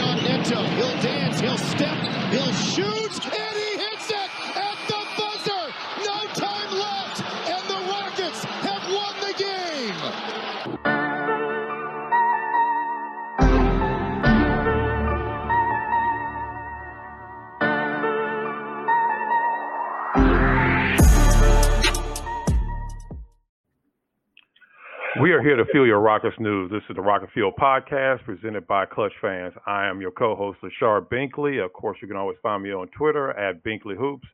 On Neto. He'll dance, he'll step, he'll shoot, We are here to feel your Rockets news. This is the Rocket Fuel podcast presented by Clutch Fans. I am your co-host, Lachard Binkley. Of course, you can always find me on Twitter at Binkley Hoops.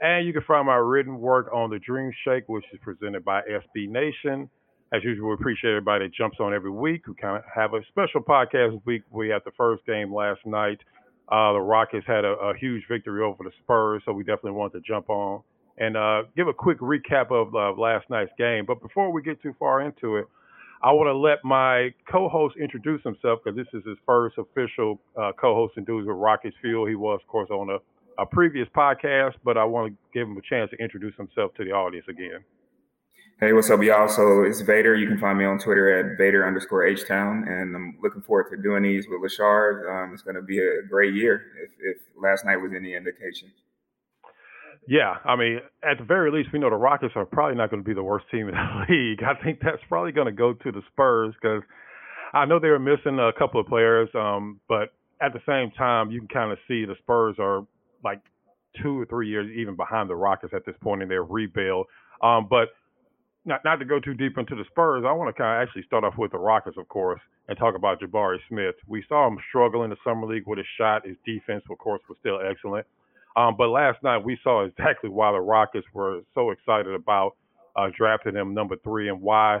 And you can find my written work on the Dream Shake, which is presented by SB Nation. As usual, we appreciate everybody that jumps on every week. We kind of have a special podcast week. We had the first game last night. Uh, the Rockets had a, a huge victory over the Spurs, so we definitely wanted to jump on and uh, give a quick recap of uh, last night's game. But before we get too far into it, I want to let my co-host introduce himself because this is his first official uh, co-hosting duties with Rockets Fuel. He was, of course, on a, a previous podcast, but I want to give him a chance to introduce himself to the audience again. Hey, what's up, y'all? So it's Vator. You can find me on Twitter at Vator underscore H Town, and I'm looking forward to doing these with Lachard. Um, it's going to be a great year if, if last night was any indication. Yeah, I mean, at the very least, we know the Rockets are probably not going to be the worst team in the league. I think that's probably going to go to the Spurs because I know they were missing a couple of players, um, but at the same time, you can kind of see the Spurs are like two or three years even behind the Rockets at this point in their rebuild. Um, but not not to go too deep into the Spurs, I want to kind of actually start off with the Rockets, of course, and talk about Jabari Smith. We saw him struggle in the summer league with his shot. His defense, of course, was still excellent. Um, but last night we saw exactly why the Rockets were so excited about uh, drafting him number three and why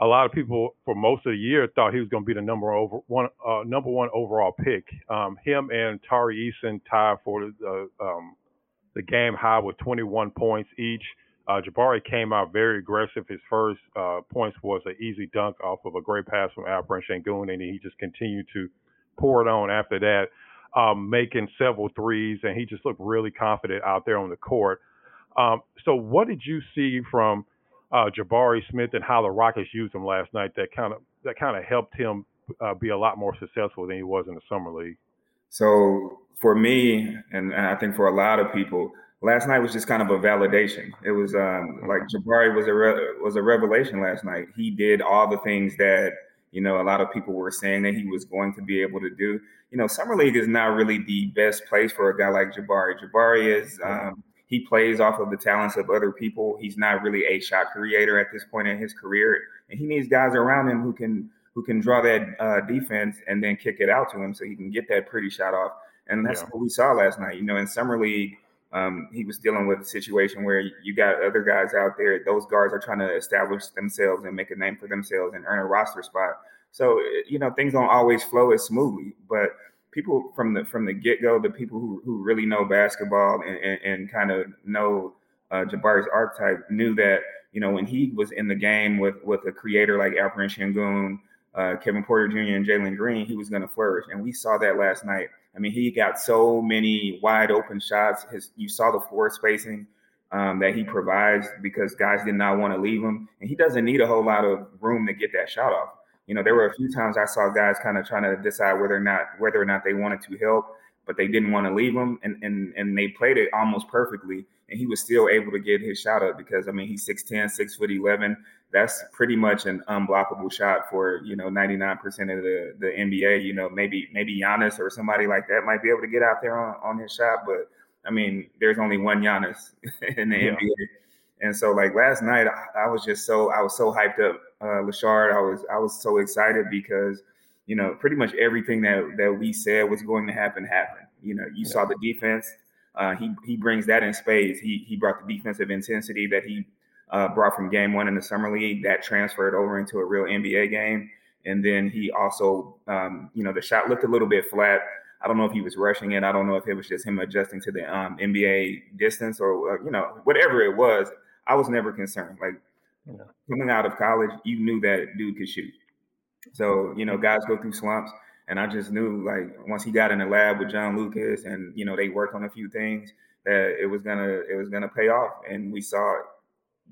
a lot of people for most of the year thought he was going to be the number over one uh, number one overall pick. Um, him and Tari Eason tied for the um, the game high with 21 points each. Uh, Jabari came out very aggressive. His first uh, points was an easy dunk off of a great pass from Alperen Sengun, and he just continued to pour it on after that um, making several threes, and he just looked really confident out there on the court. Um, so, what did you see from uh, Jabari Smith and how the Rockets used him last night that kind of that kind of helped him uh, be a lot more successful than he was in the summer league? So, for me, and, and I think for a lot of people, last night was just kind of a validation. It was um, like Jabari was a re- was a revelation last night. He did all the things that you know a lot of people were saying that he was going to be able to do you know, summer league is not really the best place for a guy like Jabari. Jabari is um, he plays off of the talents of other people. He's not really a shot creator at this point in his career, and he needs guys around him who can who can draw that uh, defense and then kick it out to him so he can get that pretty shot off. And that's yeah. what we saw last night. You know, in summer league, um, he was dealing with a situation where you got other guys out there. Those guards are trying to establish themselves and make a name for themselves and earn a roster spot. So you know things don't always flow as smoothly, but people from the from the get go, the people who, who really know basketball and, and, and kind of know uh, Jabari's archetype knew that you know when he was in the game with with a creator like Alperen Sengun, uh, Kevin Porter Jr. and Jalen Green, he was going to flourish, and we saw that last night. I mean, he got so many wide open shots. His you saw the floor spacing. Um, that he provides because guys did not want to leave him, and he doesn't need a whole lot of room to get that shot off. You know, there were a few times I saw guys kind of trying to decide whether or not whether or not they wanted to help, but they didn't want to leave him, and and and they played it almost perfectly, and he was still able to get his shot up because I mean he's 6'10", 6 foot eleven. That's pretty much an unblockable shot for you know ninety nine percent of the the NBA. You know, maybe maybe Giannis or somebody like that might be able to get out there on, on his shot, but I mean, there's only one Giannis in the yeah. NBA. And so like last night, I, I, was just so I was so hyped up, uh, Lachard. I was I was so excited because you know pretty much everything that that we said was going to happen happened. You know, you yeah. saw the defense. Uh, he he brings that in spades. He he brought the defensive intensity that he uh, brought from game one in the summer league that transferred over into a real NBA game. And then he also, um, you know, the shot looked a little bit flat. I don't know if he was rushing it. I don't know if it was just him adjusting to the um, NBA distance or, uh, you know, whatever it was. I was never concerned. Like yeah. coming out of college, you knew that dude could shoot. So you know, guys go through slumps, and I just knew like once he got in the lab with John Lucas, and you know they worked on a few things that it was gonna it was gonna pay off, and we saw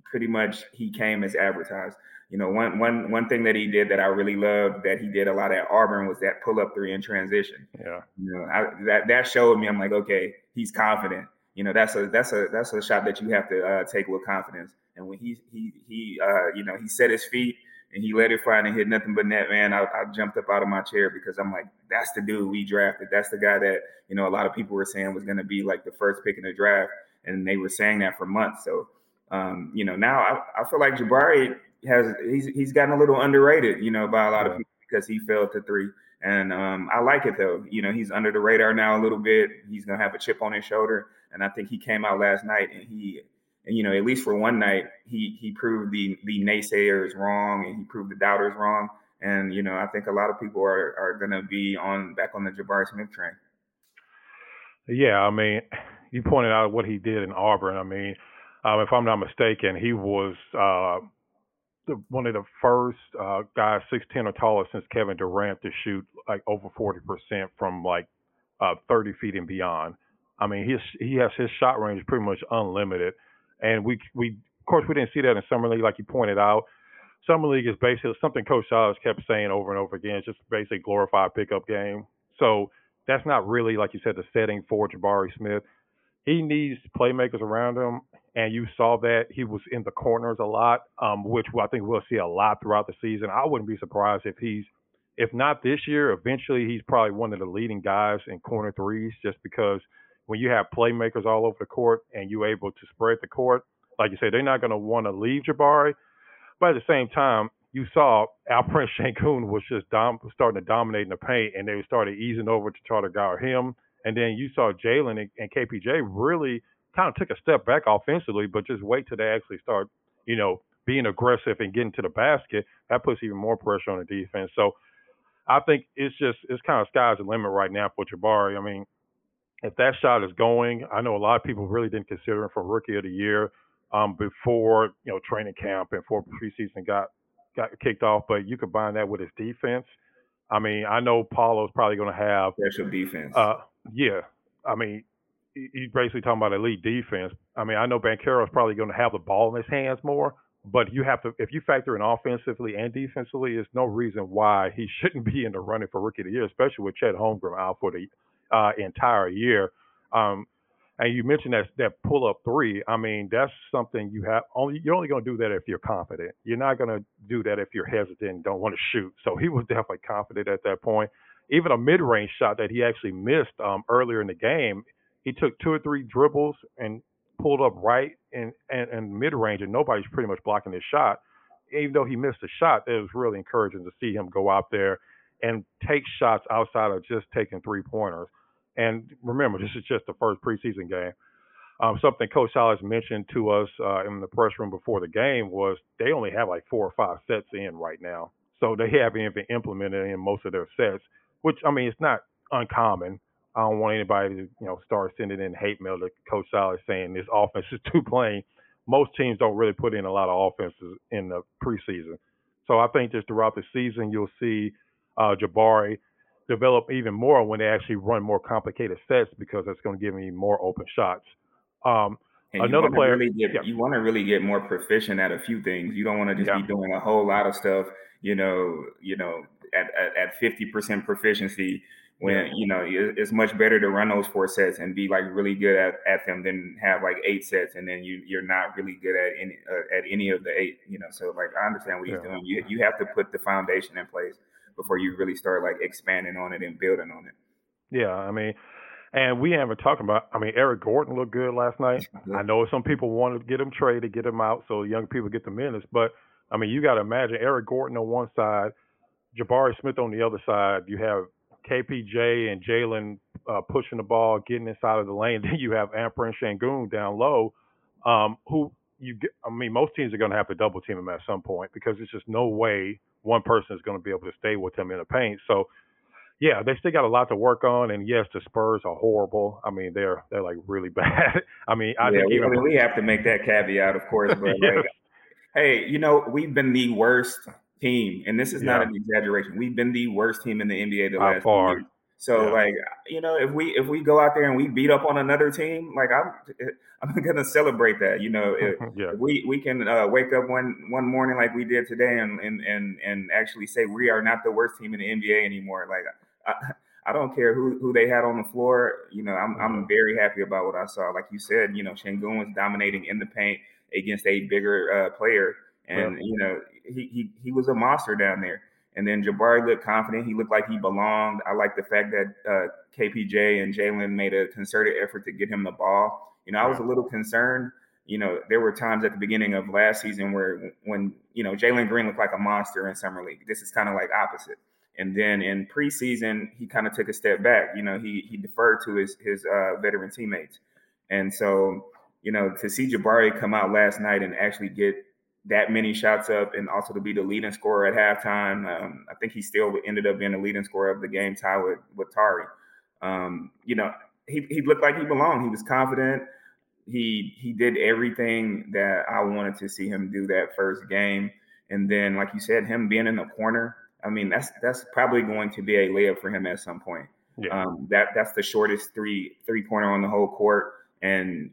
pretty much he came as advertised. you know, one one one thing that he did that I really loved that he did a lot at Auburn was that pull up three in transition. Yeah. You know, I, that that showed me. I'm like, okay, he's confident. You know, that's a that's a that's a shot that you have to uh, take with confidence. And when he he he uh, you know he set his feet and he let it fly and hit nothing but net, man, I, I jumped up out of my chair because I'm like, that's the dude we drafted. That's the guy that you know a lot of people were saying was going to be like the first pick in the draft, and they were saying that for months. So. Um, you know, now I, I feel like Jabari has he's he's gotten a little underrated, you know, by a lot yeah. of people because he fell to three. And um, I like it though. You know, he's under the radar now a little bit. He's gonna have a chip on his shoulder, and I think he came out last night and he, and you know, at least for one night, he he proved the the naysayers wrong and he proved the doubters wrong. And you know, I think a lot of people are are gonna be on back on the Jabari Smith train. Yeah, I mean, you pointed out what he did in Auburn. I mean, um, if I'm not mistaken, he was uh, the, one of the first uh, guys, six ten or taller, since Kevin Durant to shoot like over forty percent from like uh, thirty feet and beyond. I mean, his he has his shot range pretty much unlimited, and we we of course we didn't see that in summer league like you pointed out. Summer league is basically something Coach Silas kept saying over and over again. It's just basically glorified pickup game. So that's not really like you said the setting for Jabari Smith. He needs playmakers around him, and you saw that he was in the corners a lot, um, which I think we'll see a lot throughout the season. I wouldn't be surprised if he's, if not this year, eventually he's probably one of the leading guys in corner threes, just because when you have playmakers all over the court and you're able to spread the court, like you said, they're not going to want to leave Jabari, but at the same time, you saw Alperen Sengun was just dom- starting to dominate in the paint, and they started easing over to try to guard him. And then you saw Jalen and, and KPJ really kind of took a step back offensively, but just wait till they actually start, you know, being aggressive and getting to the basket. That puts even more pressure on the defense. So I think it's just it's kind of sky's the limit right now for Jabari. I mean, if that shot is going, I know a lot of people really didn't consider him for rookie of the year um, before you know training camp and before preseason got got kicked off. But you combine that with his defense. I mean, I know Paolo's probably going to have special defense. Uh, yeah, I mean, he's basically talking about elite defense. I mean, I know Banchero is probably going to have the ball in his hands more, but you have to if you factor in offensively and defensively, there's no reason why he shouldn't be in the running for rookie of the year, especially with Chet Holmgren out for the uh, entire year. Um, and you mentioned that that pull up three. I mean, that's something you have only you're only going to do that if you're confident. You're not going to do that if you're hesitant and don't want to shoot. So he was definitely confident at that point. Even a mid range shot that he actually missed um, earlier in the game, he took two or three dribbles and pulled up right and in, in mid range, and nobody's pretty much blocking his shot. Even though he missed a shot, it was really encouraging to see him go out there and take shots outside of just taking three pointers. And remember, this is just the first preseason game. Um, something Coach Silas mentioned to us uh, in the press room before the game was they only have like four or five sets in right now. So they haven't even implemented in most of their sets, which I mean it's not uncommon. I don't want anybody to, you know, start sending in hate mail to Coach Silas saying this offense is too plain. Most teams don't really put in a lot of offenses in the preseason. So I think just throughout the season, you'll see uh, Jabari develop even more when they actually run more complicated sets because that's going to give me more open shots. Um, another player, really get, yeah. you want to really get more proficient at a few things. You don't want to just yeah. be doing a whole lot of stuff, you know, you know, at at fifty percent proficiency when you know it's much better to run those four sets and be like really good at, at them than have like eight sets and then you you're not really good at any uh, at any of the eight you know so like i understand what he's yeah. doing you, you have to put the foundation in place before you really start like expanding on it and building on it yeah i mean and we haven't talked about i mean eric gordon looked good last night i know some people want to get him traded get him out so young people get the minutes but i mean you got to imagine eric gordon on one side jabari smith on the other side you have KPJ and Jalen uh, pushing the ball, getting inside of the lane. Then you have Alperen Sengun down low, um, who you get, I mean, most teams are going to have to double team him at some point because there's just no way one person is going to be able to stay with him in the paint. So, yeah, they still got a lot to work on. And yes, the Spurs are horrible. I mean, they're they're like really bad. I mean, I yeah, think even we have to make that caveat, of course. But yes. like, hey, you know, we've been the worst team, and this is yeah. not an exaggeration. We've been the worst team in the NBA the last far. years. So Yeah. like you know, if we if we go out there and we beat up on another team, like I'm I'm gonna celebrate that. You know, if, yeah. if we we can uh, wake up one one morning like we did today and and and and actually say we are not the worst team in the NBA anymore. Like I, I don't care who who they had on the floor. You know, I'm I'm very happy about what I saw. Like you said, you know, Sengun was dominating in the paint against a bigger uh, player, and Yeah. you know he, he he was a monster down there. And then Jabari looked confident. He looked like he belonged. I like the fact that uh, KPJ and Jalen made a concerted effort to get him the ball. You know, I was a little concerned. You know, there were times at the beginning of last season where when you know Jalen Green looked like a monster in summer league. This is kind of like opposite. And then in preseason, he kind of took a step back. You know, he he deferred to his his uh, veteran teammates. And so, you know, to see Jabari come out last night and actually get that many shots up and also to be the leading scorer at halftime, um, I think he still ended up being the leading scorer of the game, tied with with Tari. Um, you know, he he looked like he belonged. He was confident. He he did everything that I wanted to see him do that first game. And then, like you said, him being in the corner. I mean, that's that's probably going to be a layup for him at some point. Yeah. Um, that that's the shortest three three pointer on the whole court, and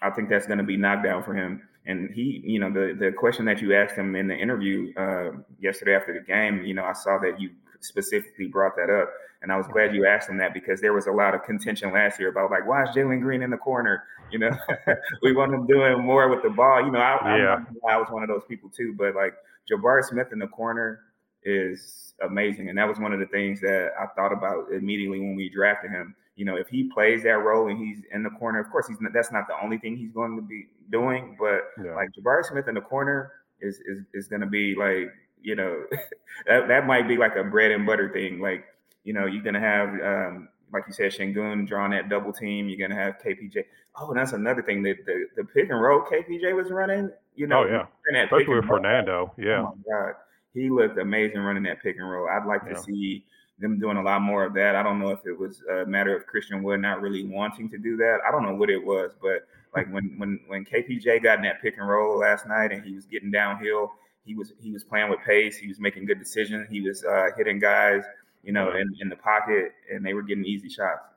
I think that's going to be knocked down for him. And he, you know, the the question that you asked him in the interview uh, yesterday after the game, you know, I saw that you specifically brought that up, and I was glad you asked him that because there was a lot of contention last year about like, why is Jalen Green in the corner? You know, we want him doing more with the ball. You know, I, Yeah. not I was one of those people too, but like Jabari Smith in the corner is amazing, and that was one of the things that I thought about immediately when we drafted him. You know, if he plays that role and he's in the corner, of course, he's not, that's not the only thing he's going to be doing, but Yeah. like Jabari Smith in the corner is is is going to be like you know that that might be like a bread and butter thing. Like you know you're going to have um, like you said Sengun drawing that double team. You're going to have KPJ. Oh, and that's another thing that the, the pick and roll KPJ was running. You know, Oh, yeah. running that pick Especially with roll. Fernando. Yeah. Oh my God, he looked amazing running that pick and roll. I'd like to see them doing a lot more of that. I don't know if it was a matter of Christian Wood not really wanting to do that. I don't know what it was, but like when when when KPJ got in that pick and roll last night and he was getting downhill, he was he was playing with pace. He was making good decisions. He was uh, hitting guys, you know, in, in the pocket, and they were getting easy shots.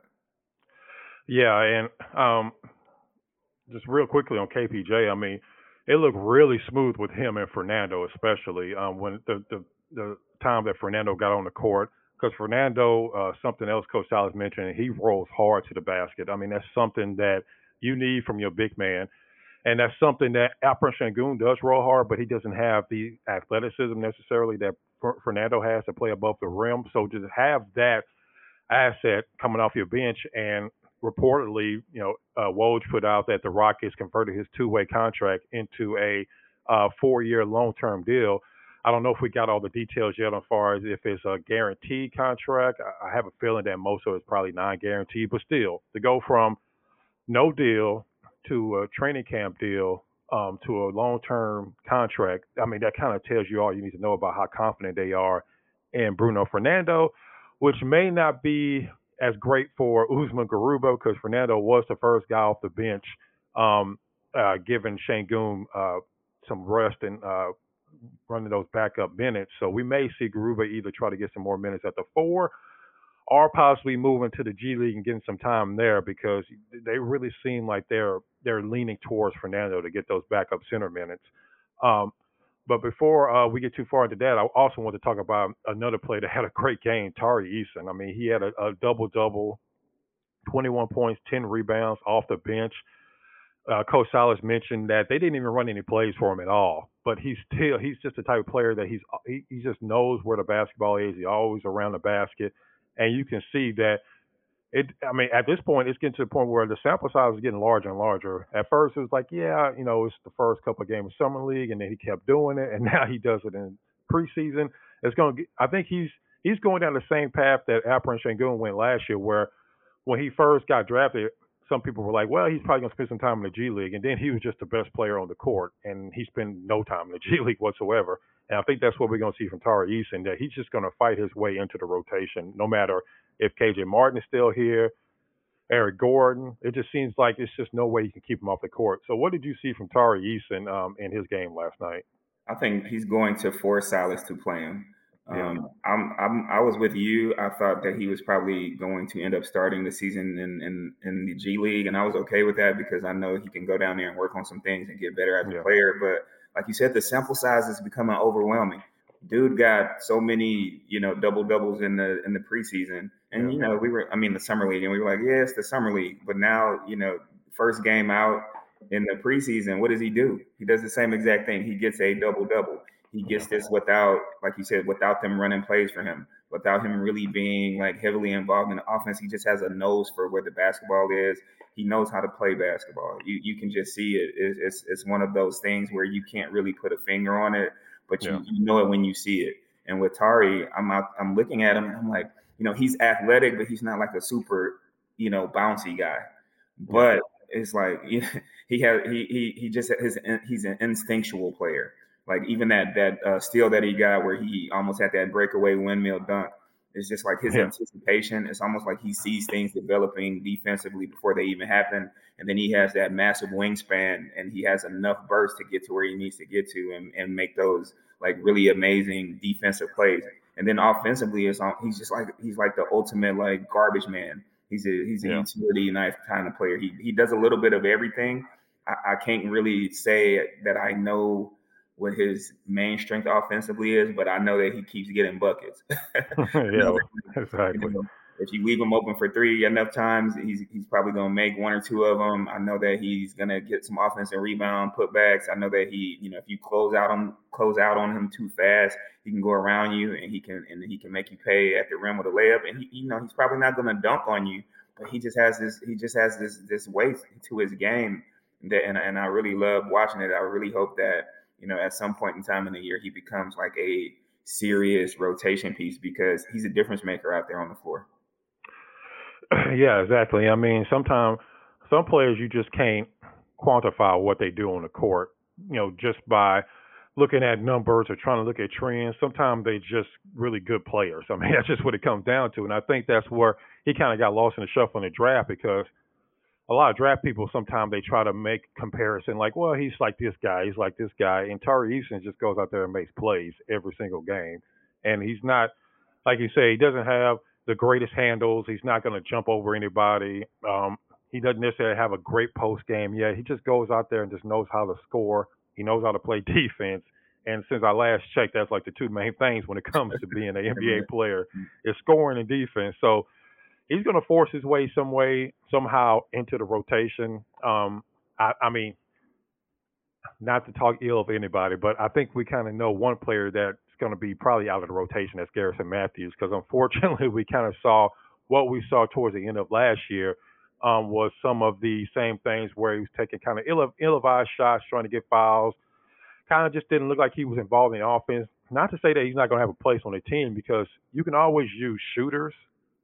Yeah, and um, just real quickly on KPJ, I mean, it looked really smooth with him and Fernando, especially um, when the, the the time that Fernando got on the court. Because Fernando, uh, something else Coach Silas mentioned, he rolls hard to the basket. I mean, that's something that you need from your big man. And that's something that Alperen Sengun does roll hard, but he doesn't have the athleticism necessarily that Fer- Fernando has to play above the rim. So just have that asset coming off your bench and reportedly, you know, uh, Woj put out that the Rockets converted his two-way contract into a uh, four-year long-term deal. I don't know if we got all the details yet as far as if it's a guaranteed contract. I have a feeling that most of it's probably non-guaranteed, but still, to go from no deal to a training camp deal um, to a long-term contract, I mean, that kind of tells you all you need to know about how confident they are in Bruno Fernando, which may not be as great for Usman Garuba because Fernando was the first guy off the bench, um, uh, giving Sengun uh, some rest and uh, running those backup minutes. So we may see Garuba either try to get some more minutes at the four or possibly moving to the G League and getting some time there because they really seem like they're they're leaning towards Fernando to get those backup center minutes. Um, but before uh, we get too far into that, I also want to talk about another player that had a great game, Tari Eason. I mean, he had a, a double double, 21 points, 10 rebounds off the bench. Uh, Coach Silas mentioned that they didn't even run any plays for him at all, but he's still he's just the type of player that he's he, he just knows where the basketball is. He's always around the basket, and you can see that it. I mean, at this point, it's getting to the point where the sample size is getting larger and larger. At first, it was like, yeah, you know, it's the first couple of games of summer league, and then he kept doing it, and now he does it in preseason. It's going to. I think he's he's going down the same path that Alperen Sengun went last year, where when he first got drafted, some people were like, well, he's probably going to spend some time in the G League. And then he was just the best player on the court, and he spent no time in the G League whatsoever. And I think that's what we're going to see from Tari Eason, that he's just going to fight his way into the rotation, no matter if KJ Martin is still here, Eric Gordon. It just seems like it's just no way you can keep him off the court. So what did you see from Tari Eason um, in his game last night? I think he's going to force Silas to play him. Um, I'm, I'm, I was with you. I thought that he was probably going to end up starting the season in, in, in the G League, and I was okay with that because I know he can go down there and work on some things and get better as a player. But like you said, the sample size is becoming overwhelming. Dude got so many, you know, double doubles in the in the preseason, and you know, we were, I mean, the summer league, and we were like, yeah, the summer league. But now, you know, first game out in the preseason, what does he do? He does the same exact thing. He gets a double double. He gets this without, like you said, without them running plays for him, without him really being like heavily involved in the offense. He just has a nose for where the basketball is. He knows how to play basketball. You you can just see it. It's it's one of those things where you can't really put a finger on it, but you, yeah. you know it when you see it. And with Tari, I'm out, I'm looking at him and I'm like, you know, he's athletic, but he's not like a super, you know, bouncy guy. But it's like he has he he he just his he's an instinctual player. Like even that that uh, steal that he got where he almost had that breakaway windmill dunk. It's just like his yeah. anticipation. It's almost like he sees things developing defensively before they even happen, and then he has that massive wingspan and he has enough burst to get to where he needs to get to and, and make those like really amazing defensive plays. And then offensively, it's on, he's just like he's like the ultimate like garbage man. He's a he's a yeah. utility knife kind of player. He he does a little bit of everything. I, I can't really say that I know what his main strength offensively is, but I know that he keeps getting buckets. yeah, exactly. You know, if you leave him open for three enough times, he's he's probably gonna make one or two of them. I know that he's gonna get some offensive rebound putbacks. I know that he, you know, if you close out on close out on him too fast, he can go around you and he can and he can make you pay at the rim with a layup. And he, you know, he's probably not gonna dunk on you, but he just has this he just has this this weight to his game that and, and I really love watching it. I really hope that you know, at some point in time in the year, he becomes like a serious rotation piece because he's a difference maker out there on the floor. Yeah, exactly. I mean, sometimes some players you just can't quantify what they do on the court, you know, just by looking at numbers or trying to look at trends. Sometimes they just really good players. I mean, that's just what it comes down to. And I think that's where he kind of got lost in the shuffle in the draft because – a lot of draft people sometimes they try to make comparison like, well, he's like this guy, he's like this guy, and Tari Eason just goes out there and makes plays every single game, and he's not like you say, he doesn't have the greatest handles. He's not going to jump over anybody. Um, he doesn't necessarily have a great post game yet. He just goes out there and just knows how to score. He knows how to play defense. And since I last checked, that's like the two main things when it comes to being an NBA player is scoring and defense. So he's going to force his way some way somehow into the rotation. Um, I, I mean, not to talk ill of anybody, but I think we kind of know one player that's going to be probably out of the rotation. That's Garrison Matthews, because unfortunately we kind of saw what we saw towards the end of last year um, was some of the same things where he was taking kind of ill, ill-advised shots, trying to get fouls. Kind of just didn't look like he was involved in the offense. Not to say that he's not going to have a place on the team because you can always use shooters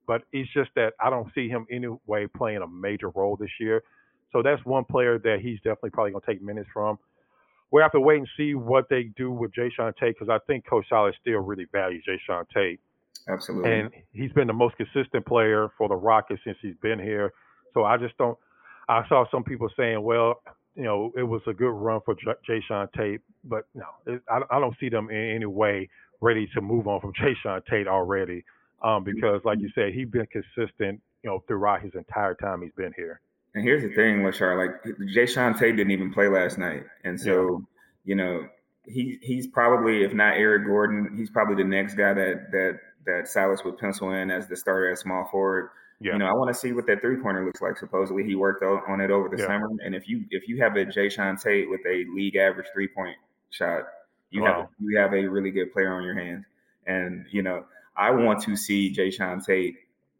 but it's just that I don't see him anyway playing a major role this year. So that's one player that he's definitely probably going to take minutes from. We have to wait and see what they do with Jae'Sean Tate because I think Coach Silas still really values Jae'Sean Tate. Absolutely. And he's been the most consistent player for the Rockets since he's been here. So I just don't. I saw some people saying, well, you know, it was a good run for J- Jae'Sean Tate, but no, it, I, I don't see them in any way ready to move on from Jae'Sean Tate already um, because, like you said, he's been consistent, you know, throughout his entire time he's been here. And here's the thing, Lashar, like Jae'Sean Tate didn't even play last night, and so yeah. you know he he's probably, if not Eric Gordon, he's probably the next guy that that that Silas would pencil in as the starter at small forward. Yeah. You know, I want to see what that three pointer looks like. Supposedly, he worked on it over the yeah. summer, and if you if you have a Jae'Sean Tate with a league average three point shot, you wow. have you have a really good player on your hands. And you know, I want to see Jae'Sean Tate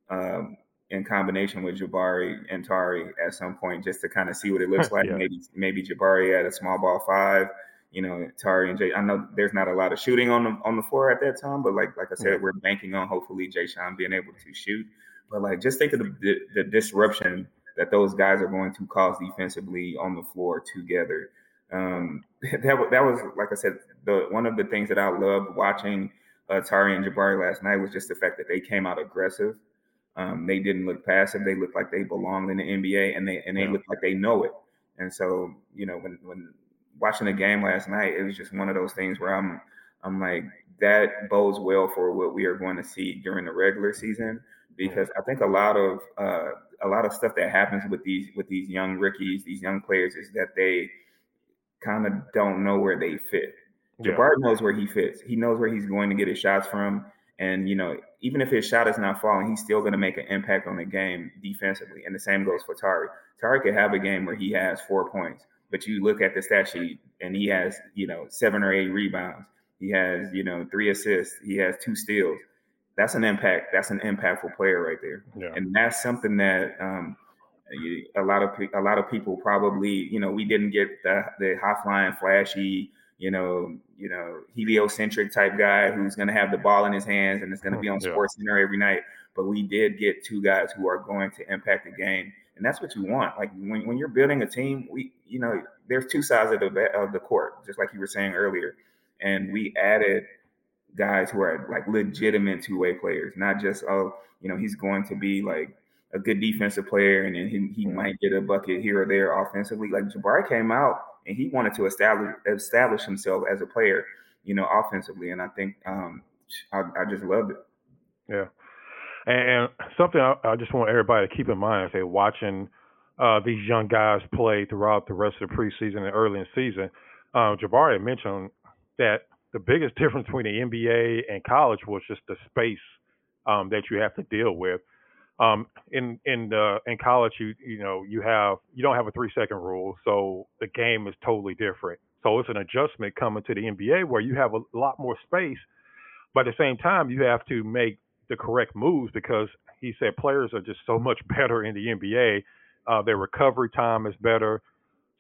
um, in combination with Jabari and Tari at some point, just to kind of see what it looks like. yeah. Maybe maybe Jabari at a small ball five. You know, Tari and Jay. I know there's not a lot of shooting on the on the floor at that time, but like like I said, yeah. we're banking on hopefully Jae'Sean being able to shoot. But like, just think of the, the, the disruption that those guys are going to cause defensively on the floor together. Um, that that was like I said, the one of the things that I loved watching uh, Tari and Jabari last night was just the fact that they came out aggressive. Um, they didn't look passive. They looked like they belonged in the NBA, and they and they yeah. looked like they know it. And so, you know, when when watching the game last night, it was just one of those things where I'm I'm like, that bodes well for what we are going to see during the regular season because I think a lot of uh, a lot of stuff that happens with these with these young rookies, these young players, is that they kind of don't know where they fit. Yeah. Jabari knows where he fits. He knows where he's going to get his shots from. And you know, even if his shot is not falling, he's still going to make an impact on the game defensively. And the same goes for Tari. Tari could have a game where he has four points, but you look at the stat sheet and he has, you know, seven or eight rebounds. He has, you know, three assists. He has two steals. That's an impact. That's an impactful player right there. Yeah. And that's something that um, a lot of a lot of people probably, you know, we didn't get the the high flying, flashy, you know, you know, heliocentric type guy who's going to have the ball in his hands and it's going to be on yeah. Sports Center every night. But we did get two guys who are going to impact the game, and that's what you want. Like when, when you're building a team, we, you know, there's two sides of the of the court, just like you were saying earlier, and we added guys who are like legitimate two way players, not just oh, you know, he's going to be like a good defensive player and then he, he might get a bucket here or there offensively. Like Jabari came out and he wanted to establish establish himself as a player, you know, offensively, and I think um, I, I just loved it. Yeah, and, something I, I, just want everybody to keep in mind as they're watching uh, these young guys play throughout the rest of the preseason and early in the season. Um, Jabari mentioned that the biggest difference between the NBA and college was just the space um, that you have to deal with. Um, in in the in college, you you know you have you don't have a three second rule, so the game is totally different. So it's an adjustment coming to the NBA where you have a lot more space, but at the same time you have to make the correct moves because he said players are just so much better in the NBA. Uh, their recovery time is better,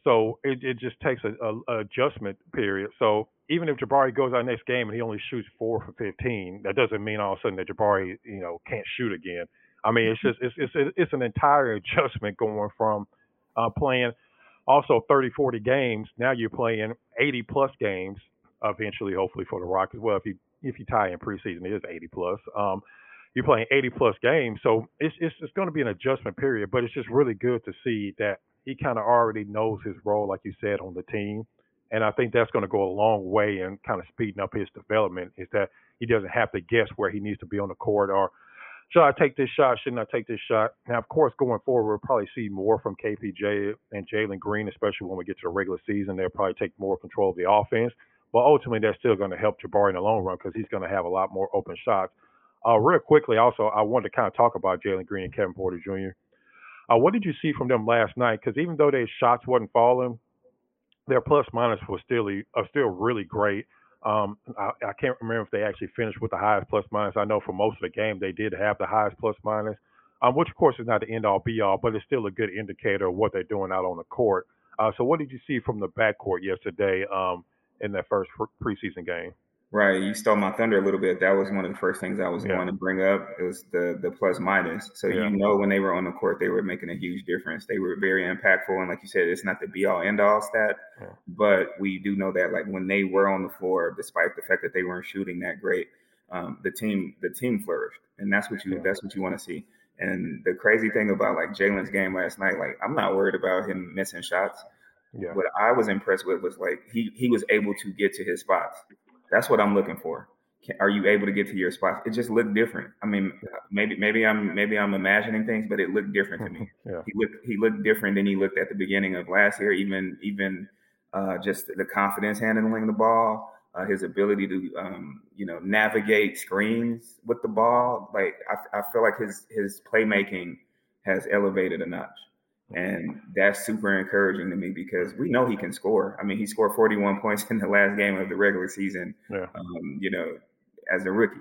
so it, it just takes a, a, a adjustment period. So even if Jabari goes out next game and he only shoots four for 15, that doesn't mean all of a sudden that Jabari you know can't shoot again I mean, it's just it's it's it's an entire adjustment going from uh, playing also 30, 40 games. Now you're playing 80 plus games eventually, hopefully for the Rockets. Well, if you if you tie in preseason, it is 80 plus. Um, you're playing 80 plus games, so it's it's, it's going to be an adjustment period. But it's just really good to see that he kind of already knows his role, like you said, on the team. And I think that's going to go a long way in kind of speeding up his development. Is that he doesn't have to guess where he needs to be on the court or should I take this shot? Shouldn't I take this shot? Now, of course, going forward, we'll probably see more from KPJ and Jalen Green, especially when we get to the regular season. They'll probably take more control of the offense. But ultimately, that's still going to help Jabari in the long run because he's going to have a lot more open shots. Uh, real quickly, also, I wanted to kind of talk about Jalen Green and Kevin Porter Jr. Uh, what did you see from them last night? Because even though their shots wasn't falling, their plus minus was still uh, still really great. Um, I, I, can't remember if they actually finished with the highest plus minus. I know for most of the game they did have the highest plus minus, um, which of course is not the end all be all, but it's still a good indicator of what they're doing out on the court. Uh, so, what did you see from the backcourt yesterday um, in that first preseason game? Right. You stole my thunder a little bit. That was one of the first things I was yeah. going to bring up. It was the the plus minus. So yeah. you know when they were on the court, they were making a huge difference. They were very impactful. And like you said, it's not the be all end all stat. Yeah. But we do know that like when they were on the floor, despite the fact that they weren't shooting that great, um, the team the team flourished. And that's what you that's what you want to see. And the crazy thing about like Jalen's game last night, like I'm not worried about him missing shots. Yeah. What I was impressed with was like he he was able to get to his spots. That's what I'm looking for. Can, are you able to get to your spots? It just looked different. I mean, maybe maybe I'm maybe I'm imagining things, but it looked different to me. yeah. He looked he looked different than he looked at the beginning of last year. Even even uh, just the confidence handling the ball, uh, his ability to um, you know navigate screens with the ball. Like I, I feel like his his playmaking has elevated a notch. And that's super encouraging to me because we know he can score. I mean, he scored 41 points in the last game of the regular season, yeah. um, you know, as a rookie.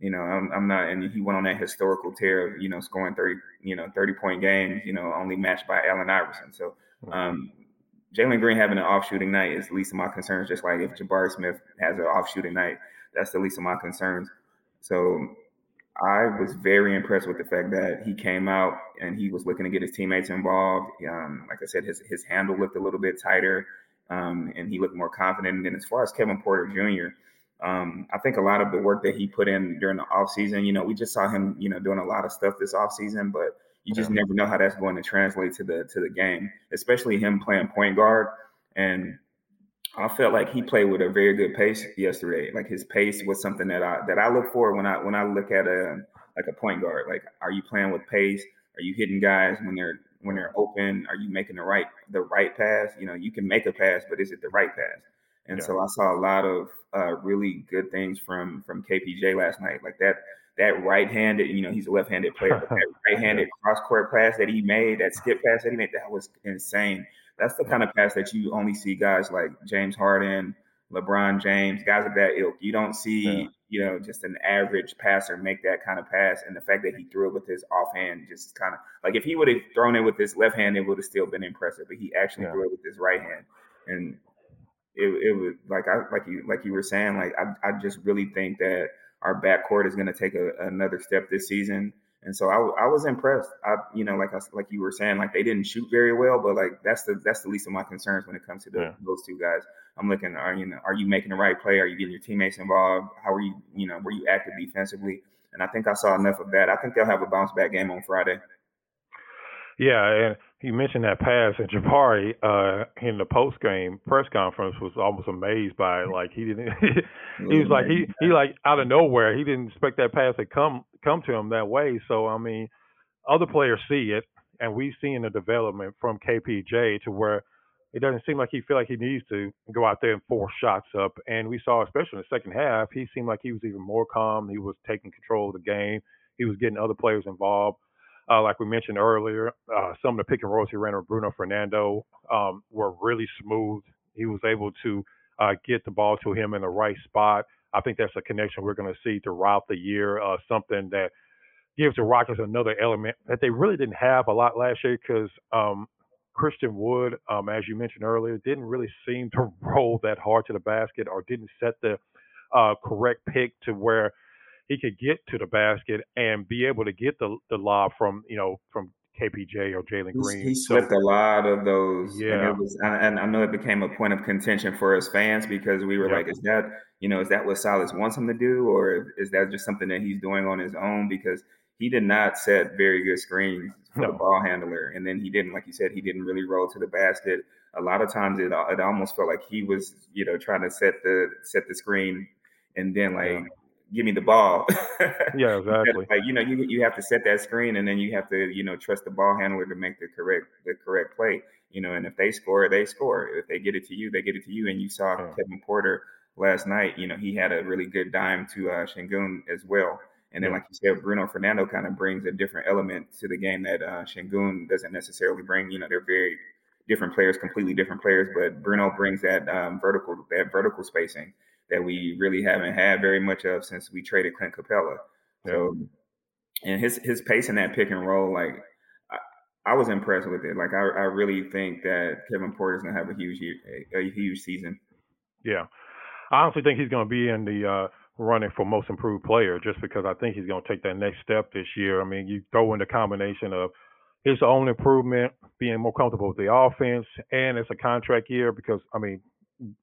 You know, I'm, I'm, not, and he went on that historical tear of, you know, scoring 30, you know, 30 point games, you know, only matched by Allen Iverson. So, um, Jalen Green having an off shooting night is the least of my concerns, just like if Jabari Smith has an off shooting night, that's the least of my concerns. So I was very impressed with the fact that he came out and he was looking to get his teammates involved. Um, like I said, his his handle looked a little bit tighter, um, and he looked more confident. And then as far as Kevin Porter Jr., um, I think a lot of the work that he put in during the offseason, you know, we just saw him, you know, doing a lot of stuff this offseason, but you just yeah. never know how that's going to translate to the to the game, especially him playing point guard. And I felt like he played with a very good pace yesterday. Like his pace was something that I that I look for when I when I look at a like a point guard. Like, are you playing with pace? Are you hitting guys when they're when they're open? Are you making the right the right pass? You know, you can make a pass, but is it the right pass? And yeah. so I saw a lot of uh, really good things from from KPJ last night. Like that that right-handed, you know, he's a left-handed player, but that right-handed cross-court pass that he made, that skip pass that he made, that was insane. That's the kind of pass that you only see guys like James Harden, LeBron James, guys of that ilk. You don't see, yeah. you know, just an average passer make that kind of pass. And the fact that he threw it with his offhand just kind of like if he would have thrown it with his left hand, it would have still been impressive. But he actually yeah. threw it with his right hand. And it, it was like I like you like you were saying, like I, I just really think that our backcourt is going to take a, another step this season. And so I, I was impressed. I, you know, like I, like you were saying, like they didn't shoot very well, but like that's the that's the least of my concerns when it comes to the, yeah. those two guys. I'm looking, are you know, are you making the right play? Are you getting your teammates involved? How are you, you know, were you active defensively? And I think I saw enough of that. I think they'll have a bounce back game on Friday. Yeah, and you mentioned that pass, and Jabari uh, in the post game press conference was almost amazed by it. Like he didn't, he was like he he like out of nowhere. He didn't expect that pass to come come to him that way. So I mean, other players see it, and we've seen the development from KPJ to where it doesn't seem like he feel like he needs to go out there and force shots up. And we saw, especially in the second half, he seemed like he was even more calm. He was taking control of the game. He was getting other players involved. Uh, like we mentioned earlier, uh, some of the pick and rolls he ran with Bruno Fernando um, were really smooth. He was able to uh, get the ball to him in the right spot. I think that's a connection we're going to see throughout the year. Uh, something that gives the Rockets another element that they really didn't have a lot last year because um, Christian Wood, um, as you mentioned earlier, didn't really seem to roll that hard to the basket or didn't set the uh, correct pick to where he could get to the basket and be able to get the the lob from you know from KPJ or Jalen Green. He slipped so, a lot of those. Yeah, and, was, and, I know it became a point of contention for us fans because we were yeah. like, "Is that you know is that what Silas wants him to do, or is that just something that he's doing on his own?" Because he did not set very good screens for no. the ball handler, and then he didn't, like you said, he didn't really roll to the basket. A lot of times, it it almost felt like he was you know trying to set the set the screen, and then like. Yeah give me the ball. yeah, exactly. like you know, you you have to set that screen, and then you have to you know trust the ball handler to make the correct the correct play. You know, and if they score, they score. If they get it to you, they get it to you. And you saw yeah. Kevin Porter last night. You know, he had a really good dime to uh, Sengun as well. And then, yeah. like you said, Bruno Fernando kind of brings a different element to the game that uh, Sengun doesn't necessarily bring. You know, they're very different players, completely different players, but Bruno brings that um, vertical that vertical spacing that we really haven't had very much of since we traded Clint Capela. So, and his his pace in that pick and roll, like I, I was impressed with it. Like I, I really think that Kevin Porter's gonna have a huge a, a huge season. Yeah, I honestly think he's gonna be in the uh, running for most improved player just because I think he's gonna take that next step this year. I mean, you throw in the combination of his own improvement, being more comfortable with the offense, and it's a contract year because I mean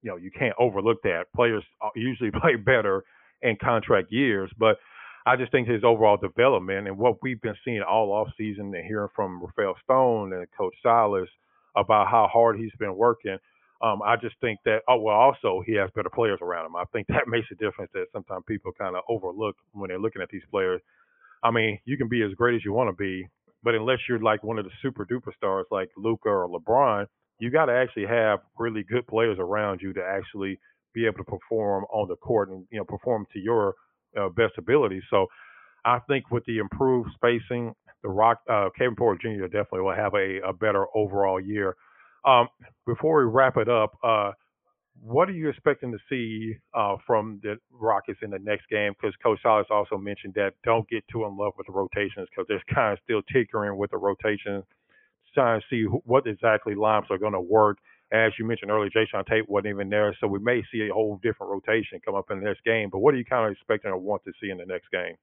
you know you can't overlook that. Players uh, usually play better in contract years, but I just think his overall development and what we've been seeing all off season and hearing from Rafael Stone and Coach Silas about how hard he's been working. Um, I just think that oh well also he has better players around him. I think that makes a difference that sometimes people kind of overlook when they're looking at these players. I mean, you can be as great as you want to be, but unless you're like one of the super duper stars like Luka or LeBron, you got to actually have really good players around you to actually be able to perform on the court and you know perform to your uh, best ability. So I think with the improved spacing, the Rock uh, Kevin Porter Jr. definitely will have a, a better overall year. Um, before we wrap it up, uh, what are you expecting to see uh, from the Rockets in the next game? Because Coach Silas also mentioned that don't get too in love with the rotations because they're kind of still tinkering with the rotations trying to see what exactly lineups are going to work. As you mentioned earlier, Jae'Sean Tate wasn't even there, so we may see a whole different rotation come up in the next game. But what are you kind of expecting or want to see in the next game?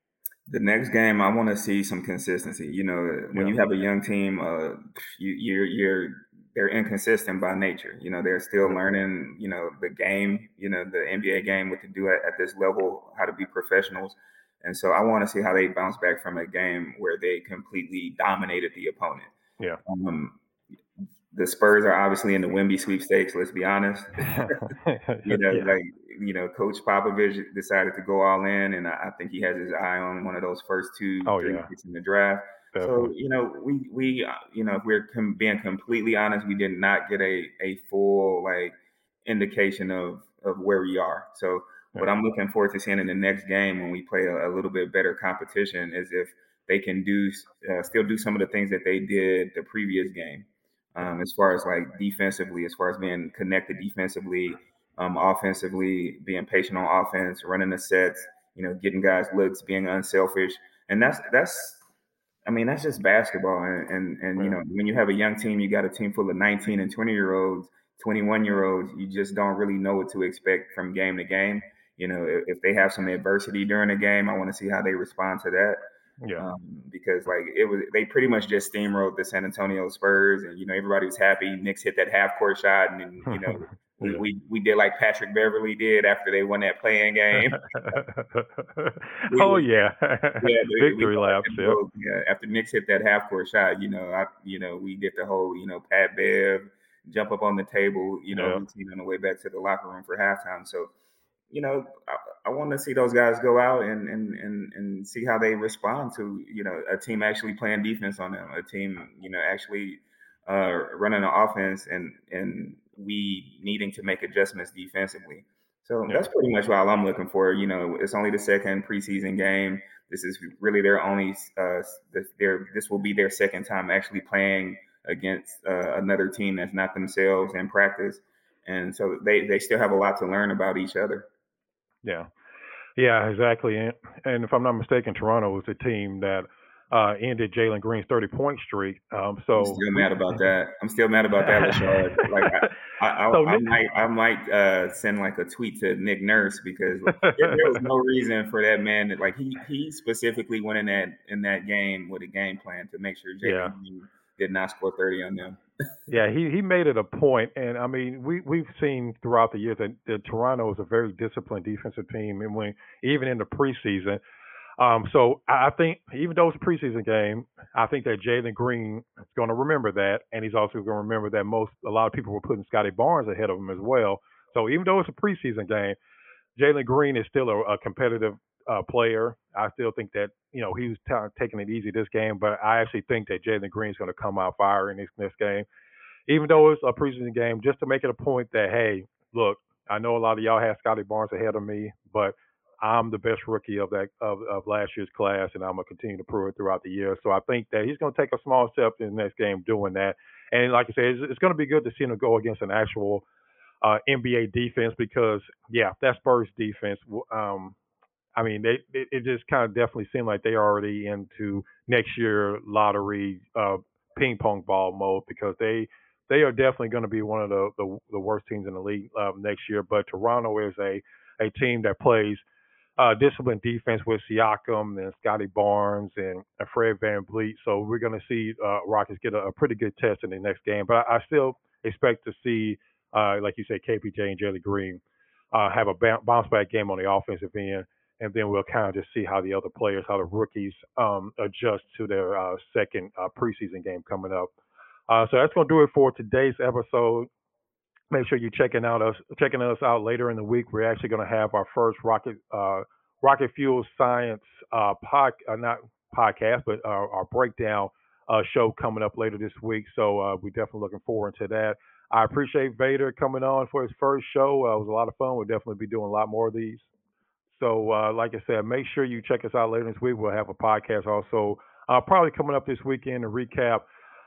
The next game, I want to see some consistency. You know, when yeah. you have a young team, uh, you, you're you're they're inconsistent by nature. You know, they're still learning, you know, the game, you know, the NBA game, what to do at, at, this level, how to be professionals. And so I want to see how they bounce back from a game where they completely dominated the opponent. Yeah. Um, the Spurs are obviously in the Wemby sweepstakes. Let's be honest. you know, yeah. like you know, Coach Popovich decided to go all in, and I think he has his eye on one of those first two oh, yeah. picks in the draft. Definitely. So you know, we we you know, if we're com- being completely honest, we did not get a a full like indication of of where we are. So yeah. what I'm looking forward to seeing in the next game when we play a, a little bit better competition is if they can do uh, still do some of the things that they did the previous game, um, as far as like defensively, as far as being connected defensively, um, offensively, being patient on offense, running the sets, you know, getting guys looks, being unselfish, and that's that's. I mean, that's just basketball, and and, and you know, when you have a young team, you got a team full of 19 and 20 year olds, 21 year olds. You just don't really know what to expect from game to game. You know, if, if they have some adversity during the game, I want to see how they respond to that. Yeah. Um, because like it was, they pretty much just steamrolled the San Antonio Spurs, and you know everybody was happy. Nix hit that half court shot, and then you know we, yeah. we we did like Patrick Beverley did after they won that playing game. oh yeah, yeah, victory lap. Yeah. yeah, after Nix hit that half court shot, you know, I you know we did the whole you know Pat Bev jump up on the table, you know, yeah. routine on the way back to the locker room for halftime. So you know, I, I want to see those guys go out and, and and and see how they respond to you know a team actually playing defense on them, a team you know actually uh, running an offense, and and we needing to make adjustments defensively. So yeah. that's pretty much all I'm looking for. You know, it's only the second preseason game. This is really their only. Uh, their this will be their second time actually playing against uh, another team that's not themselves in practice, and so they they still have a lot to learn about each other. Yeah, yeah, exactly. And, and if I'm not mistaken, Toronto was the team that uh, ended Jalen Green's 30 point streak. Um, so I'm still mad about that. I'm still mad about that, Lachard. like I, I, I, so I might, I might uh, send like a tweet to Nick Nurse because like, there, there, was no reason for that man. To, like he he specifically went in that in that game with a game plan to make sure Jalen yeah. Green did not score 30 on them yeah, he he made it a point, and I mean we we've seen throughout the years that, that Toronto is a very disciplined defensive team, and when even in the preseason. Um, so I think even though it's a preseason game, I think that Jalen Green is going to remember that, and he's also going to remember that most a lot of people were putting Scottie Barnes ahead of him as well. So even though it's a preseason game, Jalen Green is still a, a competitive uh, player. I still think that you know he was t- taking it easy this game, but I actually think that Jalen Green's going to come out firing this this game, even though it's a preseason game, just to make it a point that hey, look, I know a lot of y'all have Scottie Barnes ahead of me, but I'm the best rookie of that of, of last year's class, and I'm gonna continue to prove it throughout the year. So I think that he's gonna take a small step in the next game doing that. And like I said, it's, it's gonna be good to see him go against an actual uh, NBA defense because yeah, that Spurs defense. Um, I mean, they it, it just kind of definitely seemed like they are already into next year lottery uh, ping pong ball mode because they they are definitely going to be one of the, the, the worst teams in the league uh, next year. But Toronto is a a team that plays uh, disciplined defense with Siakam and Scottie Barnes and, and Fred VanVleet. So we're going to see uh, Rockets get a, a, pretty good test in the next game. But I, I still expect to see, uh, like you said, KPJ and Jalen Green uh, have a bounce back game on the offensive end and then we'll kind of just see how the other players, how the rookies um, adjust to their uh, second uh, preseason game coming up. Uh, so that's going to do it for today's episode. Make sure you're checking out us checking us out later in the week. We're actually going to have our first rocket uh, rocket fuel science uh, pod uh, not podcast, but our breakdown show coming up later this week. So we're definitely looking forward to that. I appreciate Vator coming on for his first show. it was a lot of fun. We'll definitely be doing a lot more of these. So, uh, like I said, make sure you check us out later this week. We'll have a podcast also, uh, probably coming up this weekend to recap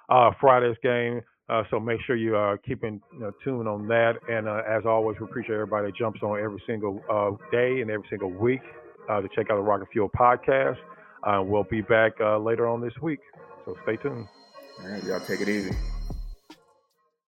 uh, Friday's game. Uh, so make sure you are keeping you know, tuned on that. And uh, as always, we appreciate everybody that jumps on every single uh, day and every single week to check out the Rocket Fuel podcast. we'll be back later on this week. So stay tuned. All right, y'all take it easy.